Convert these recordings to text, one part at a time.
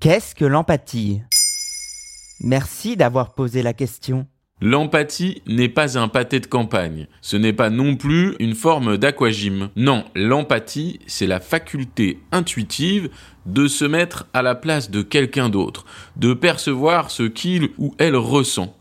Qu'est-ce que l'empathie? Merci d'avoir posé la question. L'empathie n'est pas un pâté de campagne. Ce n'est pas non plus une forme d'aquagym. Non, l'empathie, c'est la faculté intuitive de se mettre à la place de quelqu'un d'autre, de percevoir ce qu'il ou elle ressent.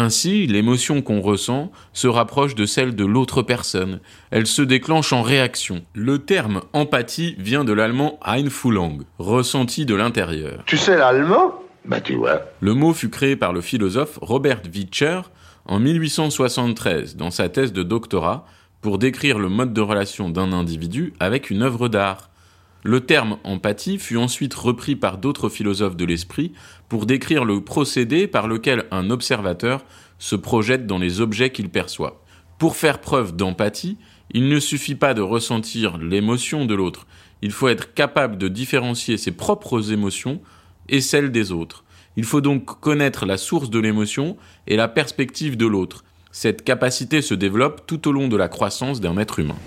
Ainsi, l'émotion qu'on ressent se rapproche de celle de l'autre personne. Elle se déclenche en réaction. Le terme empathie vient de l'allemand Einfühlung, ressenti de l'intérieur. Tu sais l'allemand? Bah tu vois. Le mot fut créé par le philosophe Robert Witscher en 1873 dans sa thèse de doctorat pour décrire le mode de relation d'un individu avec une œuvre d'art. Le terme empathie fut ensuite repris par d'autres philosophes de l'esprit pour décrire le procédé par lequel un observateur se projette dans les objets qu'il perçoit. Pour faire preuve d'empathie, il ne suffit pas de ressentir l'émotion de l'autre, il faut être capable de différencier ses propres émotions et celles des autres. Il faut donc connaître la source de l'émotion et la perspective de l'autre. Cette capacité se développe tout au long de la croissance d'un être humain.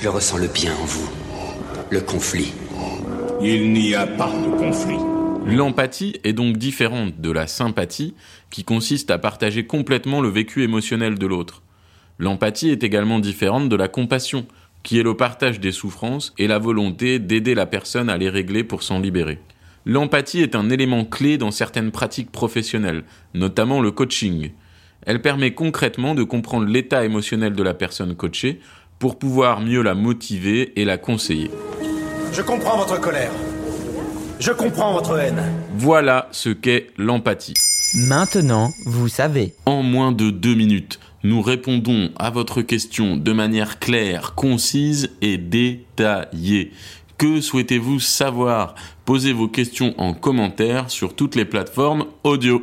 Je ressens le bien en vous. Le conflit. Il n'y a pas de conflit. L'empathie est donc différente de la sympathie, qui consiste à partager complètement le vécu émotionnel de l'autre. L'empathie est également différente de la compassion, qui est le partage des souffrances et la volonté d'aider la personne à les régler pour s'en libérer. L'empathie est un élément clé dans certaines pratiques professionnelles, notamment le coaching. Elle permet concrètement de comprendre l'état émotionnel de la personne coachée pour pouvoir mieux la motiver et la conseiller. Je comprends votre colère. Je comprends votre haine. Voilà ce qu'est l'empathie. Maintenant, vous savez. En moins de deux minutes, nous répondons à votre question de manière claire, concise et détaillée. Que souhaitez-vous savoir? Posez vos questions en commentaire sur toutes les plateformes audio.